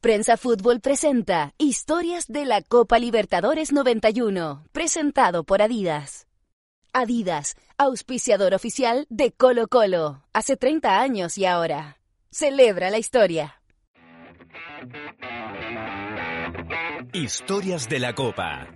Prensa Fútbol presenta Historias de la Copa Libertadores 91, presentado por Adidas. Adidas, auspiciador oficial de Colo Colo, hace 30 años y ahora. Celebra la historia. Historias de la Copa.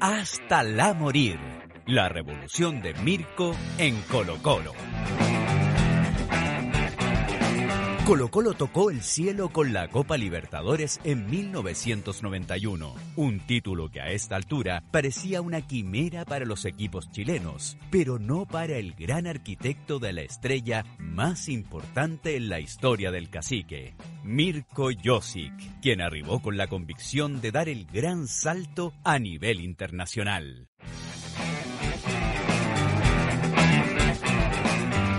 Hasta la morir. La revolución de Mirko en Colo Colo. Colo Colo tocó el cielo con la Copa Libertadores en 1991, un título que a esta altura parecía una quimera para los equipos chilenos, pero no para el gran arquitecto de la estrella más importante en la historia del cacique, Mirko Josic, quien arribó con la convicción de dar el gran salto a nivel internacional.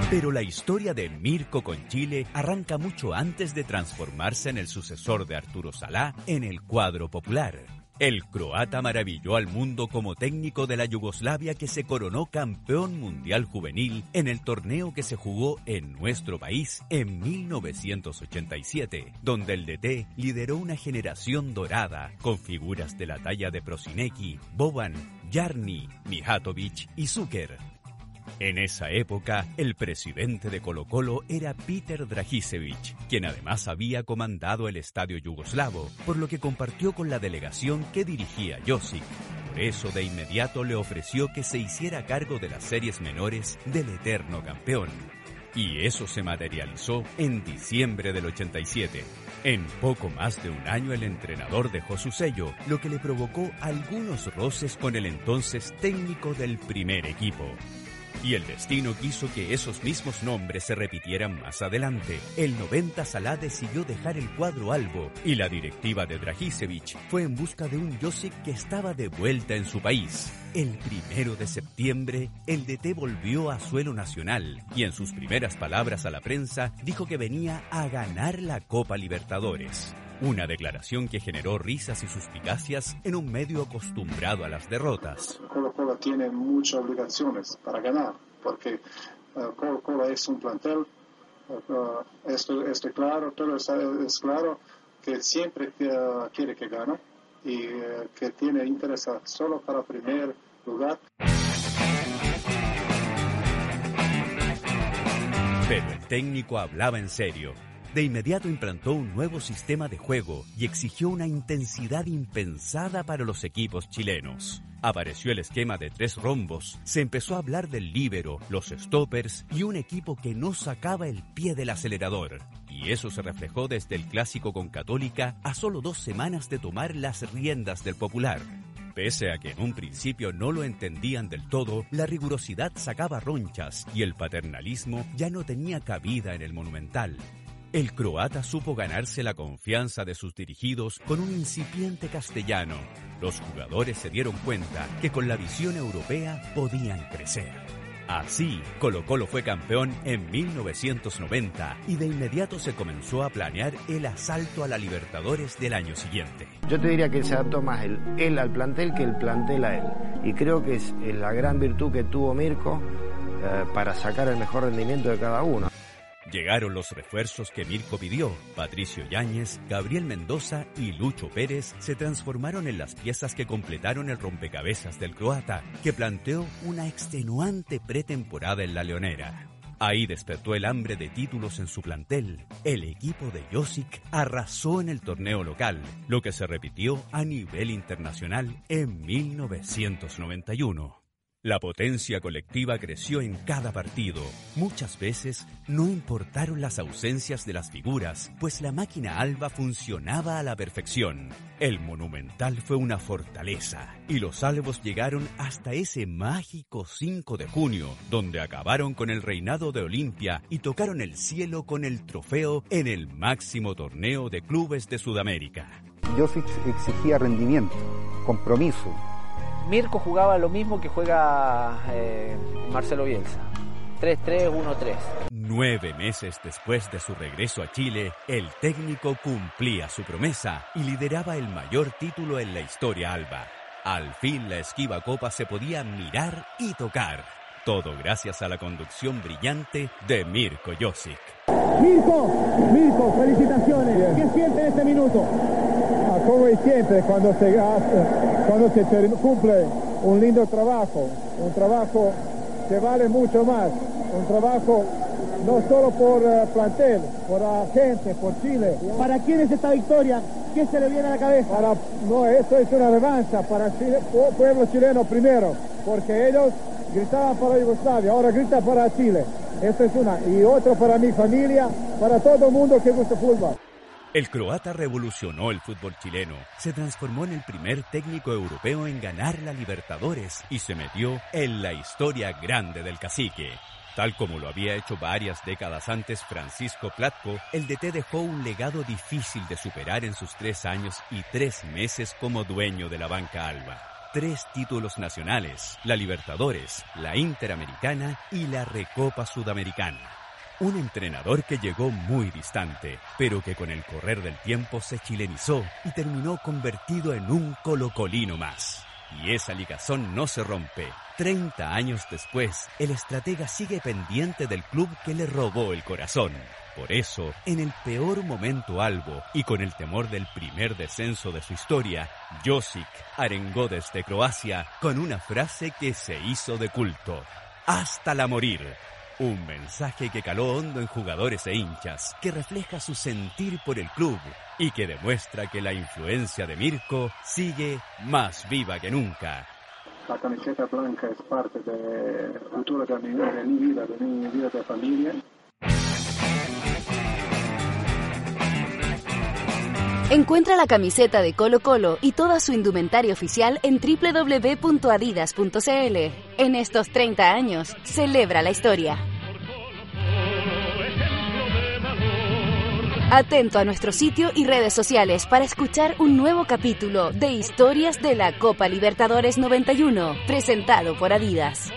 Pero la historia de Mirko con Chile arranca mucho antes de transformarse en el sucesor de Arturo Salá en el cuadro popular. El croata maravilló al mundo como técnico de la Yugoslavia que se coronó campeón mundial juvenil en el torneo que se jugó en nuestro país en 1987, donde el DT lideró una generación dorada con figuras de la talla de Prosinecki, Boban, Jarni, Mijatovic y Zucker. En esa época, el presidente de Colo Colo era Peter Dragicevic, quien además había comandado el estadio yugoslavo, por lo que compartió con la delegación que dirigía Josic. Por eso de inmediato le ofreció que se hiciera cargo de las series menores del eterno campeón. Y eso se materializó en diciembre del 87. En poco más de un año el entrenador dejó su sello, lo que le provocó algunos roces con el entonces técnico del primer equipo. Y el destino quiso que esos mismos nombres se repitieran más adelante. El 90 Salah decidió dejar el cuadro albo y la directiva de Dragicevic fue en busca de un Josip que estaba de vuelta en su país. El primero de septiembre, el DT volvió a suelo nacional y en sus primeras palabras a la prensa dijo que venía a ganar la Copa Libertadores. Una declaración que generó risas y suspicacias en un medio acostumbrado a las derrotas. Colo Colo tiene muchas obligaciones para ganar, porque uh, Colo Colo es un plantel, uh, esto, esto claro, todo es, es claro, que siempre uh, quiere que gane y que tiene interés solo para primer lugar. Pero el técnico hablaba en serio de inmediato implantó un nuevo sistema de juego y exigió una intensidad impensada para los equipos chilenos. Apareció el esquema de tres rombos, se empezó a hablar del líbero, los stoppers y un equipo que no sacaba el pie del acelerador. Y eso se reflejó desde el clásico con Católica a solo dos semanas de tomar las riendas del popular. Pese a que en un principio no lo entendían del todo, la rigurosidad sacaba ronchas y el paternalismo ya no tenía cabida en el monumental. El croata supo ganarse la confianza de sus dirigidos con un incipiente castellano. Los jugadores se dieron cuenta que con la visión europea podían crecer. Así, Colo Colo fue campeón en 1990 y de inmediato se comenzó a planear el asalto a la Libertadores del año siguiente. Yo te diría que se adaptó más él, él al plantel que el plantel a él. Y creo que es la gran virtud que tuvo Mirko eh, para sacar el mejor rendimiento de cada uno. Llegaron los refuerzos que Mirko pidió. Patricio Yáñez, Gabriel Mendoza y Lucho Pérez se transformaron en las piezas que completaron el rompecabezas del croata, que planteó una extenuante pretemporada en la Leonera. Ahí despertó el hambre de títulos en su plantel. El equipo de Josic arrasó en el torneo local, lo que se repitió a nivel internacional en 1991. La potencia colectiva creció en cada partido. Muchas veces no importaron las ausencias de las figuras, pues la máquina alba funcionaba a la perfección. El monumental fue una fortaleza y los albos llegaron hasta ese mágico 5 de junio, donde acabaron con el reinado de Olimpia y tocaron el cielo con el trofeo en el máximo torneo de clubes de Sudamérica. Josic exigía rendimiento, compromiso. Mirko jugaba lo mismo que juega eh, Marcelo Bielsa. 3-3-1-3. Nueve meses después de su regreso a Chile, el técnico cumplía su promesa y lideraba el mayor título en la historia alba. Al fin la esquiva copa se podía mirar y tocar. Todo gracias a la conducción brillante de Mirko Josic. Mirko, Mirko, felicitaciones. ¿Qué siente en este minuto? Ah, como siempre cuando se, cuando se cumple un lindo trabajo, un trabajo que vale mucho más, un trabajo no solo por uh, plantel, por la gente, por Chile. ¿Para quién es esta victoria? ¿Qué se le viene a la cabeza? Para, no, esto es una revancha para el pueblo chileno primero, porque ellos gritaban para Yugoslavia, ahora grita para Chile. Esto es una. Y otro para mi familia, para todo el mundo que gusta fútbol. El croata revolucionó el fútbol chileno, se transformó en el primer técnico europeo en ganar la Libertadores y se metió en la historia grande del cacique. Tal como lo había hecho varias décadas antes Francisco Platko, el DT dejó un legado difícil de superar en sus tres años y tres meses como dueño de la banca alba. Tres títulos nacionales, la Libertadores, la Interamericana y la Recopa Sudamericana. Un entrenador que llegó muy distante, pero que con el correr del tiempo se chilenizó y terminó convertido en un colocolino más. Y esa ligazón no se rompe. Treinta años después, el estratega sigue pendiente del club que le robó el corazón. Por eso, en el peor momento albo y con el temor del primer descenso de su historia, Josic arengó desde Croacia con una frase que se hizo de culto. Hasta la morir. Un mensaje que caló hondo en jugadores e hinchas, que refleja su sentir por el club y que demuestra que la influencia de Mirko sigue más viva que nunca. La camiseta blanca es parte del futuro de mi, de mi vida, de mi vida de familia. Encuentra la camiseta de Colo Colo y toda su indumentaria oficial en www.adidas.cl. En estos 30 años, celebra la historia. Atento a nuestro sitio y redes sociales para escuchar un nuevo capítulo de Historias de la Copa Libertadores 91, presentado por Adidas.